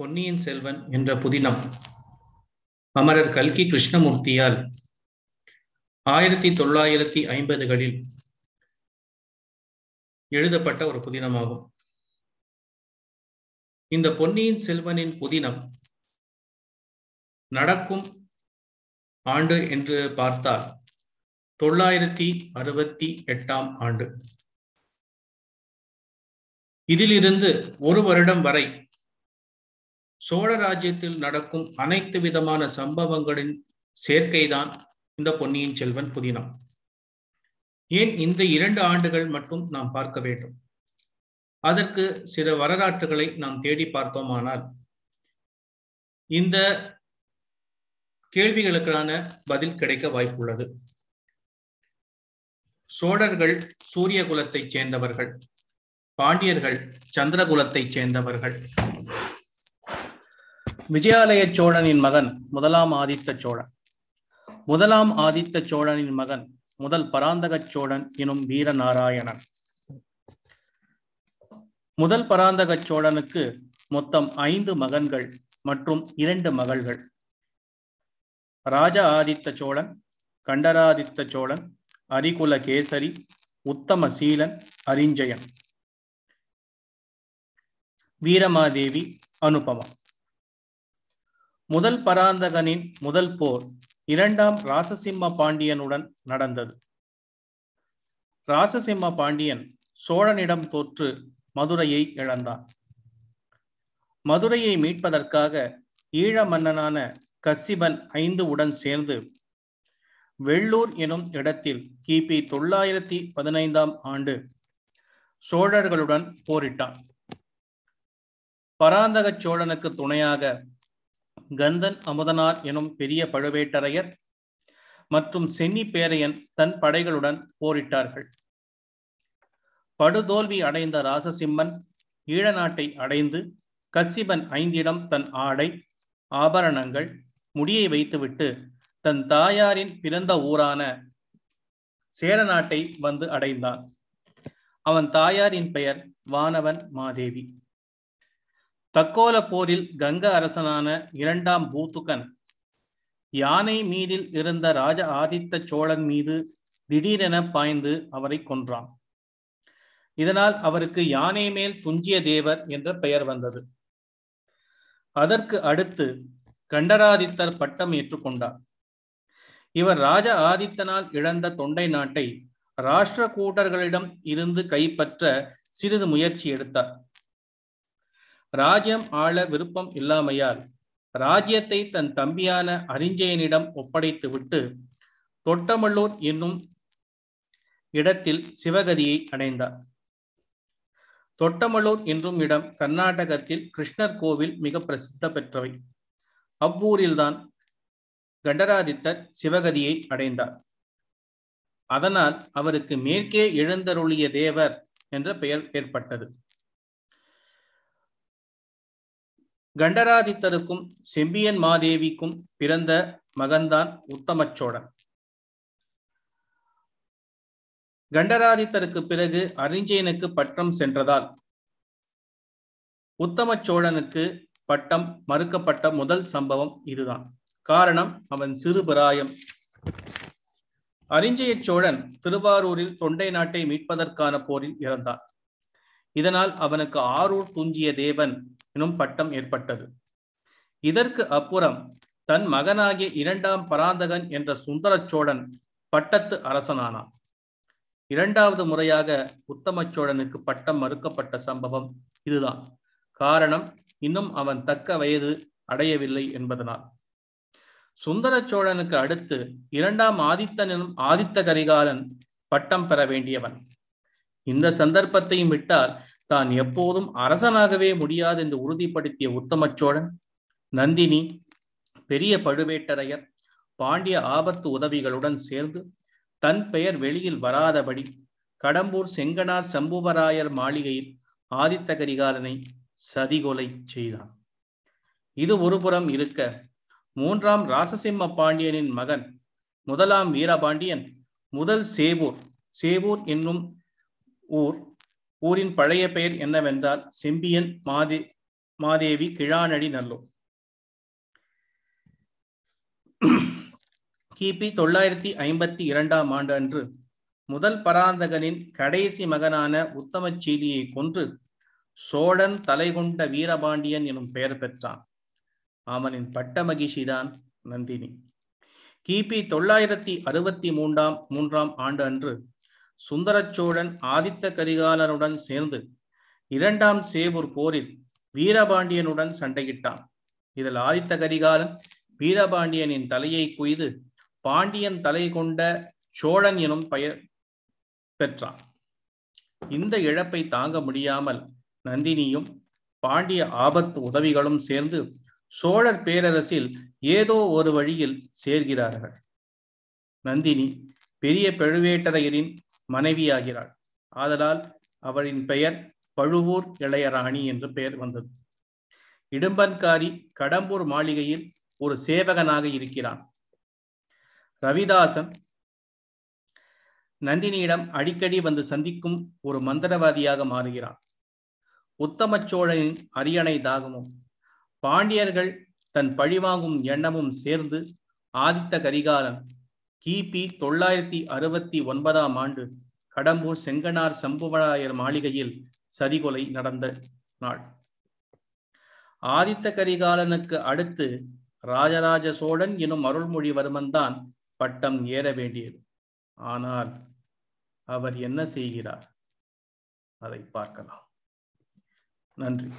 பொன்னியின் செல்வன் என்ற புதினம். அமரர் கல்கி கிருஷ்ணமூர்த்தியால் ஆயிரத்தி தொள்ளாயிரத்தி ஐம்பதுகளில் எழுதப்பட்ட ஒரு புதினமாகும். இந்த பொன்னியின் செல்வனின் புதினம் நடக்கும் ஆண்டு என்று பார்த்தால் தொள்ளாயிரத்தி அறுபத்தி எட்டாம் ஆண்டு. இதிலிருந்து ஒரு வருடம் வரை சோழ ராஜ்யத்தில் நடக்கும் அனைத்து விதமான சம்பவங்களின் சேர்க்கைதான் இந்த பொன்னியின் செல்வன் புதினம். ஏன் இந்த இரண்டு ஆண்டுகள் மட்டும் நாம் பார்க்க வேண்டும்? அதற்கு சில வரலாற்றுகளை நாம் தேடி பார்த்தோமானால் இந்த கேள்விகளுக்கான பதில் கிடைக்க வாய்ப்புள்ளது. சோழர்கள் சூரிய குலத்தைச் சேர்ந்தவர்கள் பாண்டியர்கள் சந்திரகுலத்தைச் சேர்ந்தவர்கள் விஜயாலய சோழனின் மகன் முதலாம் ஆதித்த சோழன். முதலாம் ஆதித்த சோழனின் மகன் முதல் பராந்தக சோழன் எனும் வீரநாராயணன். முதல் பராந்தக சோழனுக்கு மொத்தம் ஐந்து மகன்கள் மற்றும் இரண்டு மகள்கள். ராஜ ஆதித்த சோழன் கண்டராதித்த சோழன் அரிகுல கேசரி உத்தம சீலன் அரிஞ்சயன். வீரமாதேவி அனுபமா முதல் பராந்தகனின் முதல் போர் இரண்டாம் ராசசிம்ம பாண்டியனுடன் நடந்தது. ராசசிம்ம பாண்டியன் சோழனிடம் தோற்று மதுரையை இழந்தான். மதுரையை மீட்பதற்காக ஈழ மன்னனான கசிபன் ஐந்து உடன் சேர்ந்து வெள்ளூர் எனும் இடத்தில் கிபி தொள்ளாயிரத்தி பதினைந்தாம் ஆண்டு சோழர்களுடன் போரிட்டான். பராந்தக சோழனுக்கு துணையாக கந்தன் அமுதனார் எனும் பெரிய பழுவேட்டரையர் மற்றும் சென்னி பேரையன் தன் படைகளுடன் போரிட்டார்கள். படுதோல்வி அடைந்த ராசசிம்மன் ஈழ நாட்டை அடைந்து கசிபன் ஐந்திடம் தன் ஆடை ஆபரணங்கள் முடியை வைத்துவிட்டு தன் தாயாரின் பிறந்த ஊரான சேர நாட்டை வந்து அடைந்தான். அவன் தாயாரின் பெயர் வானவன் மாதேவி. தக்கோல போரில் கங்க அரசனான இரண்டாம் பூத்துகன். யானை மீதில் இருந்த ராஜ ஆதித்த சோழன் மீது திடீரென பாய்ந்து அவரை கொன்றான். இதனால் அவருக்கு யானை மேல் துஞ்சிய தேவர் என்ற பெயர் வந்தது. அதற்கு அடுத்து கண்டராதித்தர் பட்டம் ஏற்றுக்கொண்டார். இவர் ராஜ ஆதித்தனால் இழந்த தொண்டை நாட்டை ராஷ்டிரகூட்டர்களிடம் இருந்து கைப்பற்ற சிறிது முயற்சி எடுத்தார். ராஜ்யம் ஆள விருப்பம் இல்லாமையால் ராஜ்யத்தை தன் தம்பியான அரிஞ்சயனிடம் ஒப்படைத்து விட்டு தொட்டமல்லூர் என்னும் இடத்தில் சிவகதியை அடைந்தார். தொட்டமல்லூர் என்றும் இடம் கர்நாடகத்தில் கிருஷ்ணர் கோவில் மிக பிரசித்த பெற்றவை. அவ்வூரில்தான் கண்டராதித்தர் சிவகதியை அடைந்தார். அதனால் அவருக்கு மேற்கே எழுந்தருளிய தேவர் என்ற பெயர் ஏற்பட்டது. கண்டராதித்தருக்கும் செம்பியன் மாதேவிக்கும் பிறந்த மகன்தான் உத்தமச்சோழன். கண்டராதித்தருக்கு பிறகு அரிஞ்சயனுக்கு பட்டம் சென்றதால் உத்தம சோழனுக்கு பட்டம் மறுக்கப்பட்ட முதல் சம்பவம் இதுதான். காரணம் அவன் சிறுபிராயம் அரிஞ்சய சோழன் திருவாரூரில் தொண்டை நாட்டை மீட்பதற்கான போரில் இறந்தான். இதனால் அவனுக்கு ஆரூர் துஞ்சிய தேவன் எனும் பட்டம் ஏற்பட்டது. இதற்கு அப்புறம் தன் மகனாகிய இரண்டாம் பராந்தகன் என்ற சுந்தர சோழன் பட்டத்து அரசனானான். இரண்டாவது முறையாக உத்தம சோழனுக்கு பட்டம் மறுக்கப்பட்ட சம்பவம் இதுதான். காரணம் இன்னும் அவன் தக்க வயது அடையவில்லை என்பதனால். சுந்தர சோழனுக்கு அடுத்து இரண்டாம் ஆதித்தன் எனும் ஆதித்த கரிகாலன் பட்டம் பெற வேண்டியவன். இந்த சந்தர்ப்பத்தையும் விட்டால் தான் எப்போதும் அரசனாகவே முடியாது என்று உறுதிப்படுத்திய உத்தம சோழன் நந்தினி பெரிய பழுவேட்டரையர் பாண்டிய ஆபத்து உதவிகளுடன் சேர்ந்து தன் பெயர் வெளியில் வராதபடி கடம்பூர் செங்கனார் சம்புவராயர் மாளிகையில் ஆதித்த கரிகாலனை சதிகொலை செய்தான். இது ஒருபுறம் இருக்க மூன்றாம் ராசசிம்ம பாண்டியனின் மகன் முதலாம் வீரபாண்டியன் முதல் சேவூர் சேவூர் என்னும் ஊர் ஊரின் பழைய பெயர் என்னவென்றால் செம்பியன் மாதே மாதேவி கிழானடி நல்லூர். கிபி தொள்ளாயிரத்தி ஐம்பத்தி இரண்டாம் ஆண்டு அன்று முதல் பராந்தகனின் கடைசி மகனான உத்தமச்சீலியை கொன்று சோழன் தலை கொண்ட வீரபாண்டியன் எனும் பெயர் பெற்றான். அவனின் பட்ட மகிழ்ச்சிதான் நந்தினி. கிபி தொள்ளாயிரத்தி அறுபத்தி மூன்றாம் மூன்றாம் ஆண்டு அன்று சுந்தரச்சோழன் ஆதித்த கரிகாலனுடன் சேர்ந்து இரண்டாம் சேவூர் போரில் வீரபாண்டியனுடன் சண்டையிட்டான். இதில் ஆதித்த கரிகாலன் வீரபாண்டியனின் தலையை குய்து பாண்டியன் தலை கொண்ட சோழன் எனும் பெயர் பெற்றான். இந்த இழப்பை தாங்க முடியாமல் நந்தினியும் பாண்டிய ஆபத்து உதவிகளும் சேர்ந்து சோழர் பேரரசில் ஏதோ ஒரு வழியில் சேர்கிறார்கள். நந்தினி பெரிய பழுவேட்டரையரின் மனைவியாகிறாள். ஆதலால் அவளின் பெயர் பழுவூர் இளையராணி என்று பெயர் வந்தது. இடும்பன்காரி கடம்பூர் மாளிகையில் ஒரு சேவகனாக இருக்கிறான். ரவிதாசன் நந்தினியிடம் அடிக்கடி வந்து சந்திக்கும் ஒரு மந்திரவாதியாக மாறுகிறான். உத்தம சோழனின் அரியணை தாகமும் பாண்டியர்கள் தன் பழிவாங்கும் எண்ணமும் சேர்ந்து ஆதித்த கரிகாலன் கிபி தொள்ளாயிரத்தி அறுபத்தி ஒன்பதாம் ஆண்டு கடம்பூர் செங்கனார் சம்புவராயர் மாளிகையில் சதிகொலை நடந்த நாள். ஆதித்த கரிகாலனுக்கு அடுத்து ராஜராஜ சோழன் எனும் அருள்மொழிவர்மன் தான் பட்டம் ஏற வேண்டியது. ஆனால் அவர் என்ன செய்கிறார்? அதை பார்க்கலாம். நன்றி.